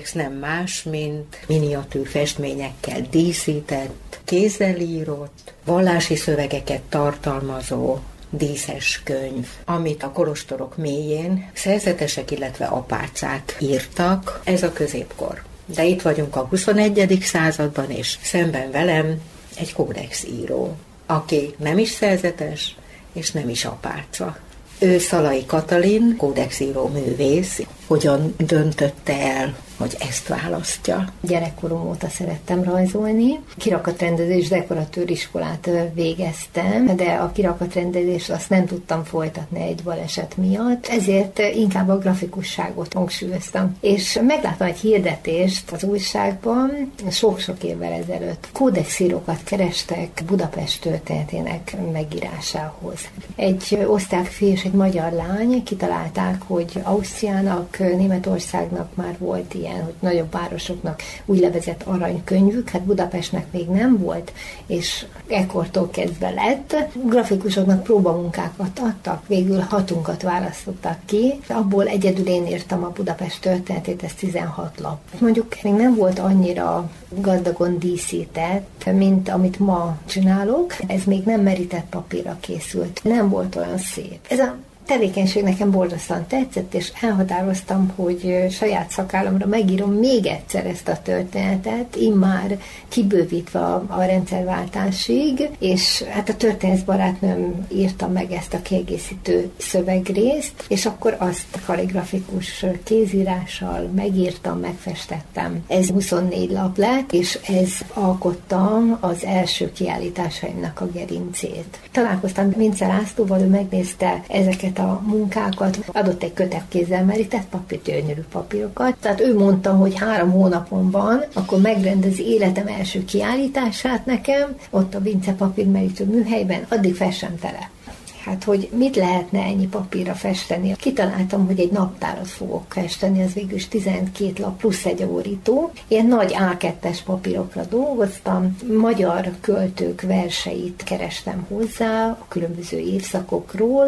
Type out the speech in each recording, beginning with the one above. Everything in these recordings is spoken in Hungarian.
kódex nem más, mint miniatűr festményekkel díszített, kézzel írott, vallási szövegeket tartalmazó díszes könyv, amit a kolostorok mélyén szerzetesek, illetve apácák írtak. Ez a középkor. De itt vagyunk a 21. században, és szemben velem egy kódex író, aki nem is szerzetes, és nem is apáca. Ő Szalai Katalin, kódexíró művész, hogyan döntötte el hogy ezt választja. Gyerekkorom óta szerettem rajzolni. Kirakatrendezés dekoratőr iskolát végeztem, de a kirakatrendezést azt nem tudtam folytatni egy baleset miatt, ezért inkább a grafikusságot hangsúlyoztam. És megláttam egy hirdetést az újságban, sok-sok évvel ezelőtt. Kódexírókat kerestek Budapest történetének megírásához. Egy osztrák fiú és egy magyar lány kitalálták, hogy Ausztriának, Németországnak már volt ilyen ilyen, hogy nagyobb városoknak úgynevezett aranykönyvük, hát Budapestnek még nem volt, és ekkortól kezdve lett. Grafikusoknak próbamunkákat adtak, végül hatunkat választottak ki, abból egyedül én írtam a Budapest történetét, ez 16 lap. Mondjuk még nem volt annyira gazdagon díszített, mint amit ma csinálok. Ez még nem merített papírra készült. Nem volt olyan szép. Ez a tevékenység nekem borzasztóan tetszett, és elhatároztam, hogy saját szakállamra megírom még egyszer ezt a történetet, immár kibővítve a, rendszerváltásig, és hát a történészbarátnőm írta meg ezt a kiegészítő szövegrészt, és akkor azt kaligrafikus kézírással megírtam, megfestettem. Ez 24 lap lett, és ez alkotta az első kiállításaimnak a gerincét. Találkoztam Vince Lászlóval, ő megnézte ezeket a munkákat, adott egy kötek kézzel merített papír, gyönyörű papírokat. Tehát ő mondta, hogy három hónapon van, akkor megrendezi életem első kiállítását nekem, ott a Vince papírmerítő műhelyben, addig fessem tele hát hogy mit lehetne ennyi papírra festeni. Kitaláltam, hogy egy naptárat fogok festeni, az végül is 12 lap plusz egy órító. Ilyen nagy A2-es papírokra dolgoztam, magyar költők verseit kerestem hozzá a különböző évszakokról,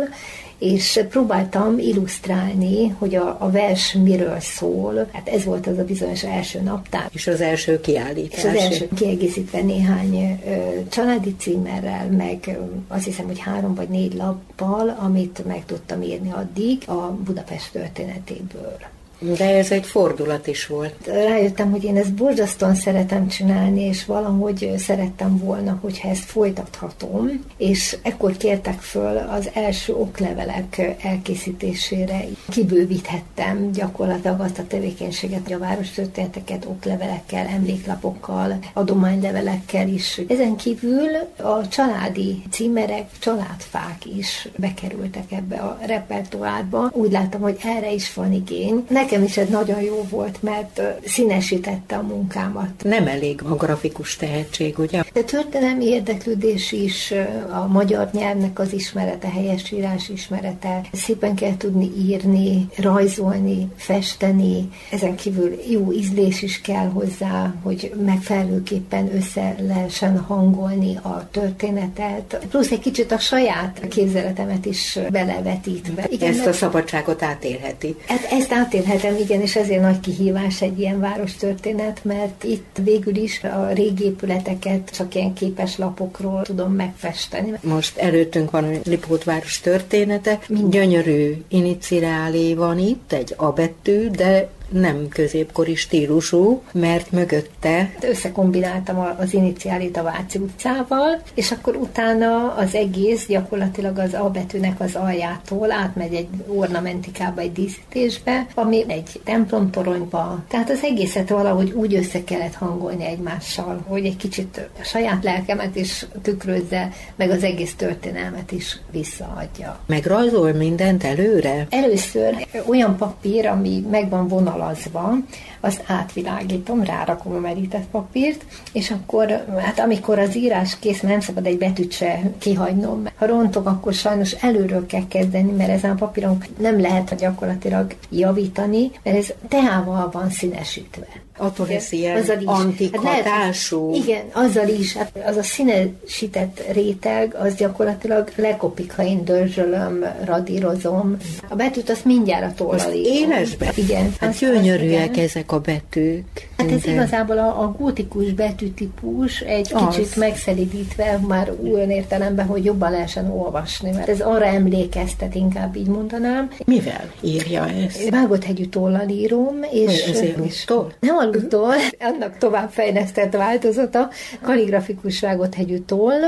és próbáltam illusztrálni, hogy a, a vers miről szól. Hát ez volt az a bizonyos első naptár. És az első kiállítás. És az első kiegészítve néhány ö, családi címerrel, meg ö, azt hiszem, hogy három vagy négy lappal, amit meg tudtam írni addig a Budapest történetéből. De ez egy fordulat is volt. Rájöttem, hogy én ezt borzasztóan szeretem csinálni, és valahogy szerettem volna, hogyha ezt folytathatom, és ekkor kértek föl az első oklevelek elkészítésére. Kibővíthettem gyakorlatilag azt a tevékenységet, a város történeteket oklevelekkel, emléklapokkal, adománylevelekkel is. Ezen kívül a családi címerek, családfák is bekerültek ebbe a repertoárba. Úgy láttam, hogy erre is van igény. Nekem nekem is ez nagyon jó volt, mert színesítette a munkámat. Nem elég a grafikus tehetség, ugye? De történelmi érdeklődés is, a magyar nyelvnek az ismerete, helyesírás ismerete, szépen kell tudni írni, rajzolni, festeni, ezen kívül jó ízlés is kell hozzá, hogy megfelelőképpen össze lehessen hangolni a történetet, plusz egy kicsit a saját képzeletemet is belevetítve. Igen, ezt a szabadságot átélheti. Hát ezt átélheti Szerintem igen, és ezért nagy kihívás egy ilyen város történet, mert itt végül is a régi épületeket csak ilyen képes lapokról tudom megfesteni. Most előttünk van a Lipótváros története, gyönyörű iniciálé van itt, egy A betű, de nem középkori stílusú, mert mögötte... Összekombináltam az iniciálit a Váci utcával, és akkor utána az egész gyakorlatilag az A betűnek az aljától átmegy egy ornamentikába, egy díszítésbe, ami egy templomtoronyba. Tehát az egészet valahogy úgy össze kellett hangolni egymással, hogy egy kicsit a saját lelkemet is tükrözze, meg az egész történelmet is visszaadja. Meg rajzol mindent előre? Először olyan papír, ami meg van vonal halazva, azt átvilágítom, rárakom a merített papírt, és akkor, hát amikor az írás kész, nem szabad egy betűt se kihagynom. Ha rontok, akkor sajnos előről kell kezdeni, mert ezen a papíron nem lehet gyakorlatilag javítani, mert ez teával van színesítve. Attól lesz ilyen azzal is. antik hát hatású. Lehet, igen, azzal is. Hát az a színesített réteg, az gyakorlatilag lekopik, ha én dörzsölöm, radírozom. A betűt azt mindjárt a tollal Élesbe? Igen. Hát gyönyörűek ezek a betűk. Hát ez igazából a, a gótikus betűtípus egy az. kicsit megszelidítve, már olyan értelemben, hogy jobban lehessen olvasni, mert ez arra emlékeztet, inkább így mondanám. Mivel írja ezt? Vágott hegyű tollal írom, és... Ezért és nem aludtól, annak tovább fejlesztett változata, kaligrafikus vágott hegyű toll,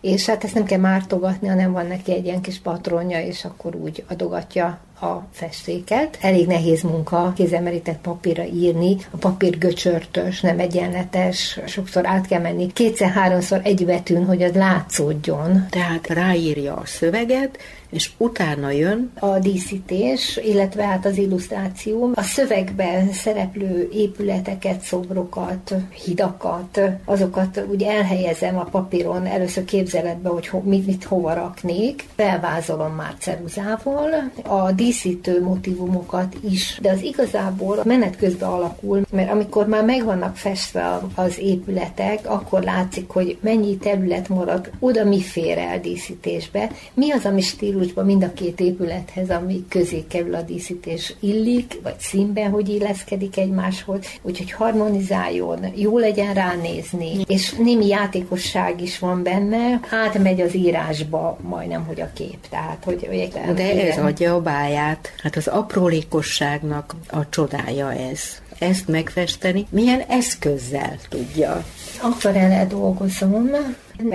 és hát ezt nem kell mártogatni, hanem van neki egy ilyen kis patronja, és akkor úgy adogatja a festéket. Elég nehéz munka kézemerített papírra írni. A papír göcsörtös, nem egyenletes, sokszor át kell menni kétszer-háromszor egy betűn, hogy az látszódjon. Tehát ráírja a szöveget, és utána jön a díszítés, illetve hát az illusztráció. A szövegben szereplő épületeket, szobrokat, hidakat, azokat úgy elhelyezem a papíron, először képzeletbe, hogy ho, mit, mit hova raknék, felvázolom már ceruzával, a díszítő motivumokat is, de az igazából menet közben alakul, mert amikor már meg vannak festve az épületek, akkor látszik, hogy mennyi terület marad, oda mi fér el díszítésbe, mi az, ami stílusban mind a két épülethez, ami közé kerül a díszítés illik, vagy színben, hogy illeszkedik egymáshoz, úgyhogy harmonizáljon, jó legyen ránézni, és némi játékosság is van benne, átmegy az írásba majdnem, hogy a kép. Tehát, hogy, hogy De ez adja a báját csodáját, hát az aprólékosságnak a csodája ez. Ezt megfesteni milyen eszközzel tudja? Akvarellel dolgozom,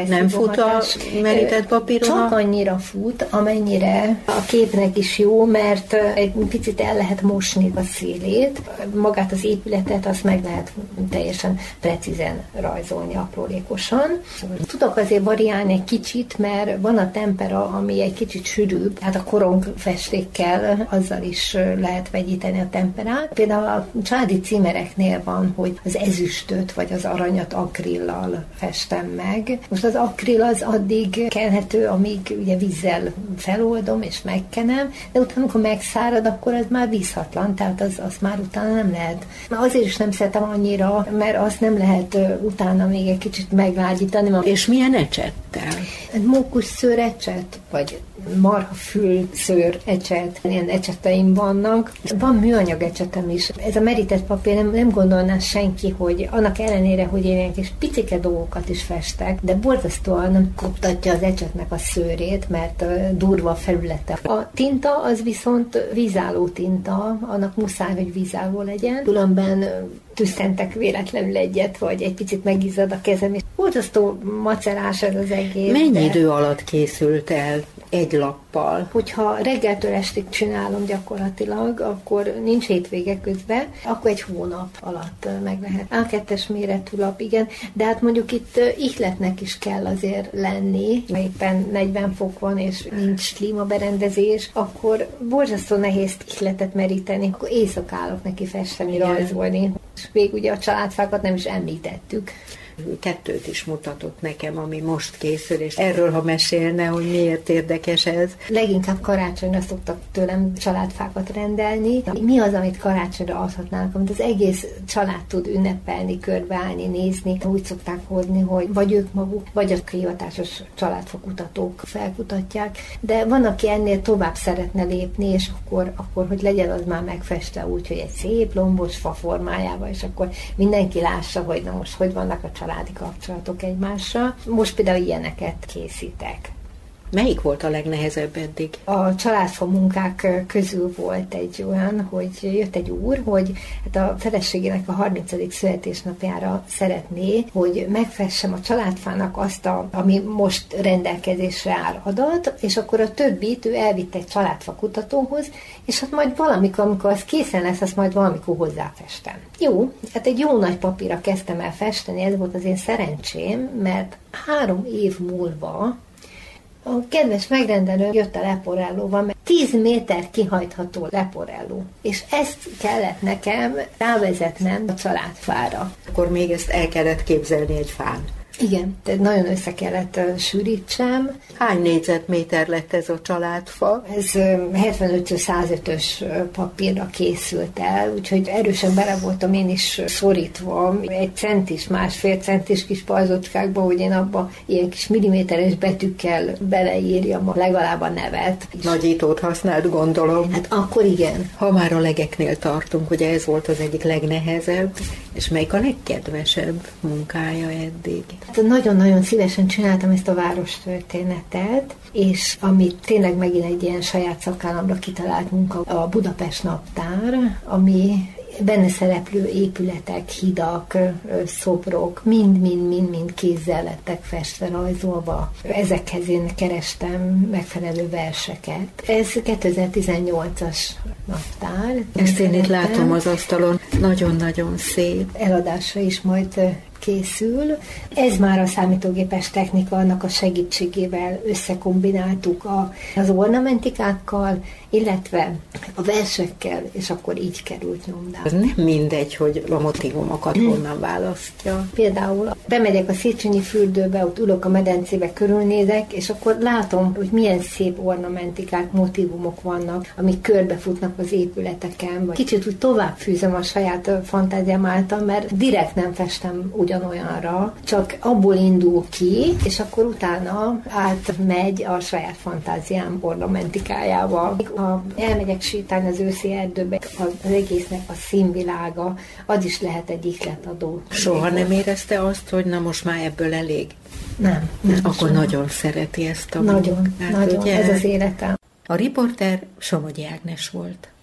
nem fut a merített papíron? Csak annyira fut, amennyire a képnek is jó, mert egy picit el lehet mosni a szélét, magát az épületet azt meg lehet teljesen precízen rajzolni aprólékosan. Tudok azért variálni egy kicsit, mert van a tempera, ami egy kicsit sűrűbb, hát a korong festékkel azzal is lehet vegyíteni a temperát. Például a családi címereknél van, hogy az ezüstöt vagy az aranyat akrillal festem meg, most az akril az addig kenhető, amíg ugye vízzel feloldom és megkenem, de utána, amikor megszárad, akkor ez már vízhatlan, tehát az, az már utána nem lehet. Már azért is nem szeretem annyira, mert azt nem lehet utána még egy kicsit meglágyítani. És milyen ecsettel? Mókus szőr ecset, vagy marhafül szőr ecset, ilyen ecseteim vannak. Van műanyag ecsetem is. Ez a merített papír nem, nem gondolná senki, hogy annak ellenére, hogy én ilyen kis picike dolgokat is festek, de borzasztóan koptatja az ecsetnek a szőrét, mert durva a felülete. A tinta az viszont vízálló tinta, annak muszáj, hogy vízálló legyen. Különben tüsszentek véletlenül egyet, vagy egy picit megizzad a kezem, és borzasztó macerás ez az egész. Mennyi de... idő alatt készült el egy lappal? Hogyha reggeltől estig csinálom gyakorlatilag, akkor nincs hétvége közben, akkor egy hónap alatt meg lehet. A2-es méretű lap, igen, de hát mondjuk itt ihletnek is kell azért lenni, ha éppen 40 fok van, és nincs klímaberendezés, akkor borzasztó nehéz ihletet meríteni, akkor éjszakálok neki festeni, rajzolni. És még ugye a családfákat nem is említettük kettőt is mutatott nekem, ami most készül, és erről, ha mesélne, hogy miért érdekes ez. Leginkább karácsonyra szoktak tőlem családfákat rendelni. Mi az, amit karácsonyra adhatnának, amit az egész család tud ünnepelni, körbeállni, nézni. Úgy szokták hozni, hogy vagy ők maguk, vagy a hivatásos családfakutatók felkutatják, de van, aki ennél tovább szeretne lépni, és akkor, akkor hogy legyen az már megfeste úgy, hogy egy szép lombos fa formájával, és akkor mindenki lássa, hogy na most hogy vannak a családi kapcsolatok egymással. Most például ilyeneket készítek. Melyik volt a legnehezebb eddig? A családfa munkák közül volt egy olyan, hogy jött egy úr, hogy hát a feleségének a 30. születésnapjára szeretné, hogy megfessem a családfának azt, a, ami most rendelkezésre áll adat, és akkor a többit ő elvitte egy családfa kutatóhoz, és hát majd valamikor, amikor az készen lesz, azt majd valamikor hozzáfestem. Jó, hát egy jó nagy papírra kezdtem el festeni, ez volt az én szerencsém, mert három év múlva A kedves megrendelő jött a leporellóval, mert 10 méter kihajtható leporelló. És ezt kellett nekem rávezetnem a családfára. Akkor még ezt el kellett képzelni egy fán. Igen, tehát nagyon össze kellett sűrítsem. Hány négyzetméter lett ez a családfa? Ez 75-105-ös papírra készült el, úgyhogy erősen bele voltam én is szorítva, egy centis, másfél centis kis pajzocskákba, hogy én abba ilyen kis milliméteres betűkkel beleírjam a legalább a nevet. Nagyítót használt, gondolom. Hát akkor igen. Ha már a legeknél tartunk, hogy ez volt az egyik legnehezebb, és melyik a legkedvesebb munkája eddig? Hát nagyon-nagyon szívesen csináltam ezt a várostörténetet, és amit tényleg megint egy ilyen saját szakállamra kitalált munka, a Budapest naptár, ami benne szereplő épületek, hidak, szobrok, mind-mind-mind-mind kézzel lettek festve, rajzolva. Ezekhez én kerestem megfelelő verseket. Ez 2018-as naptár. Ezt én itt látom az asztalon, nagyon-nagyon szép. Eladásra is majd készül. Ez már a számítógépes technika annak a segítségével összekombináltuk a, az ornamentikákkal, illetve a versekkel, és akkor így került nyomdába. Ez nem mindegy, hogy a motivumokat hmm. honnan választja. Például bemegyek a Széchenyi fürdőbe, ott ülök a medencébe, körülnézek, és akkor látom, hogy milyen szép ornamentikák, motivumok vannak, amik körbefutnak az épületeken, vagy kicsit úgy tovább fűzem a saját fantáziám által, mert direkt nem festem ugyanolyanra, csak abból indul ki, és akkor utána átmegy a saját fantáziám ornamentikájával ha elmegyek sétálni az őszi erdőbe, az egésznek a színvilága, az is lehet egy ihletadó. Soha nem érezte azt, hogy na most már ebből elég? Nem. nem Akkor soha. nagyon szereti ezt a Nagyon, munkát, nagyon, ugye? ez az életem. A riporter Somogyi Ágnes volt.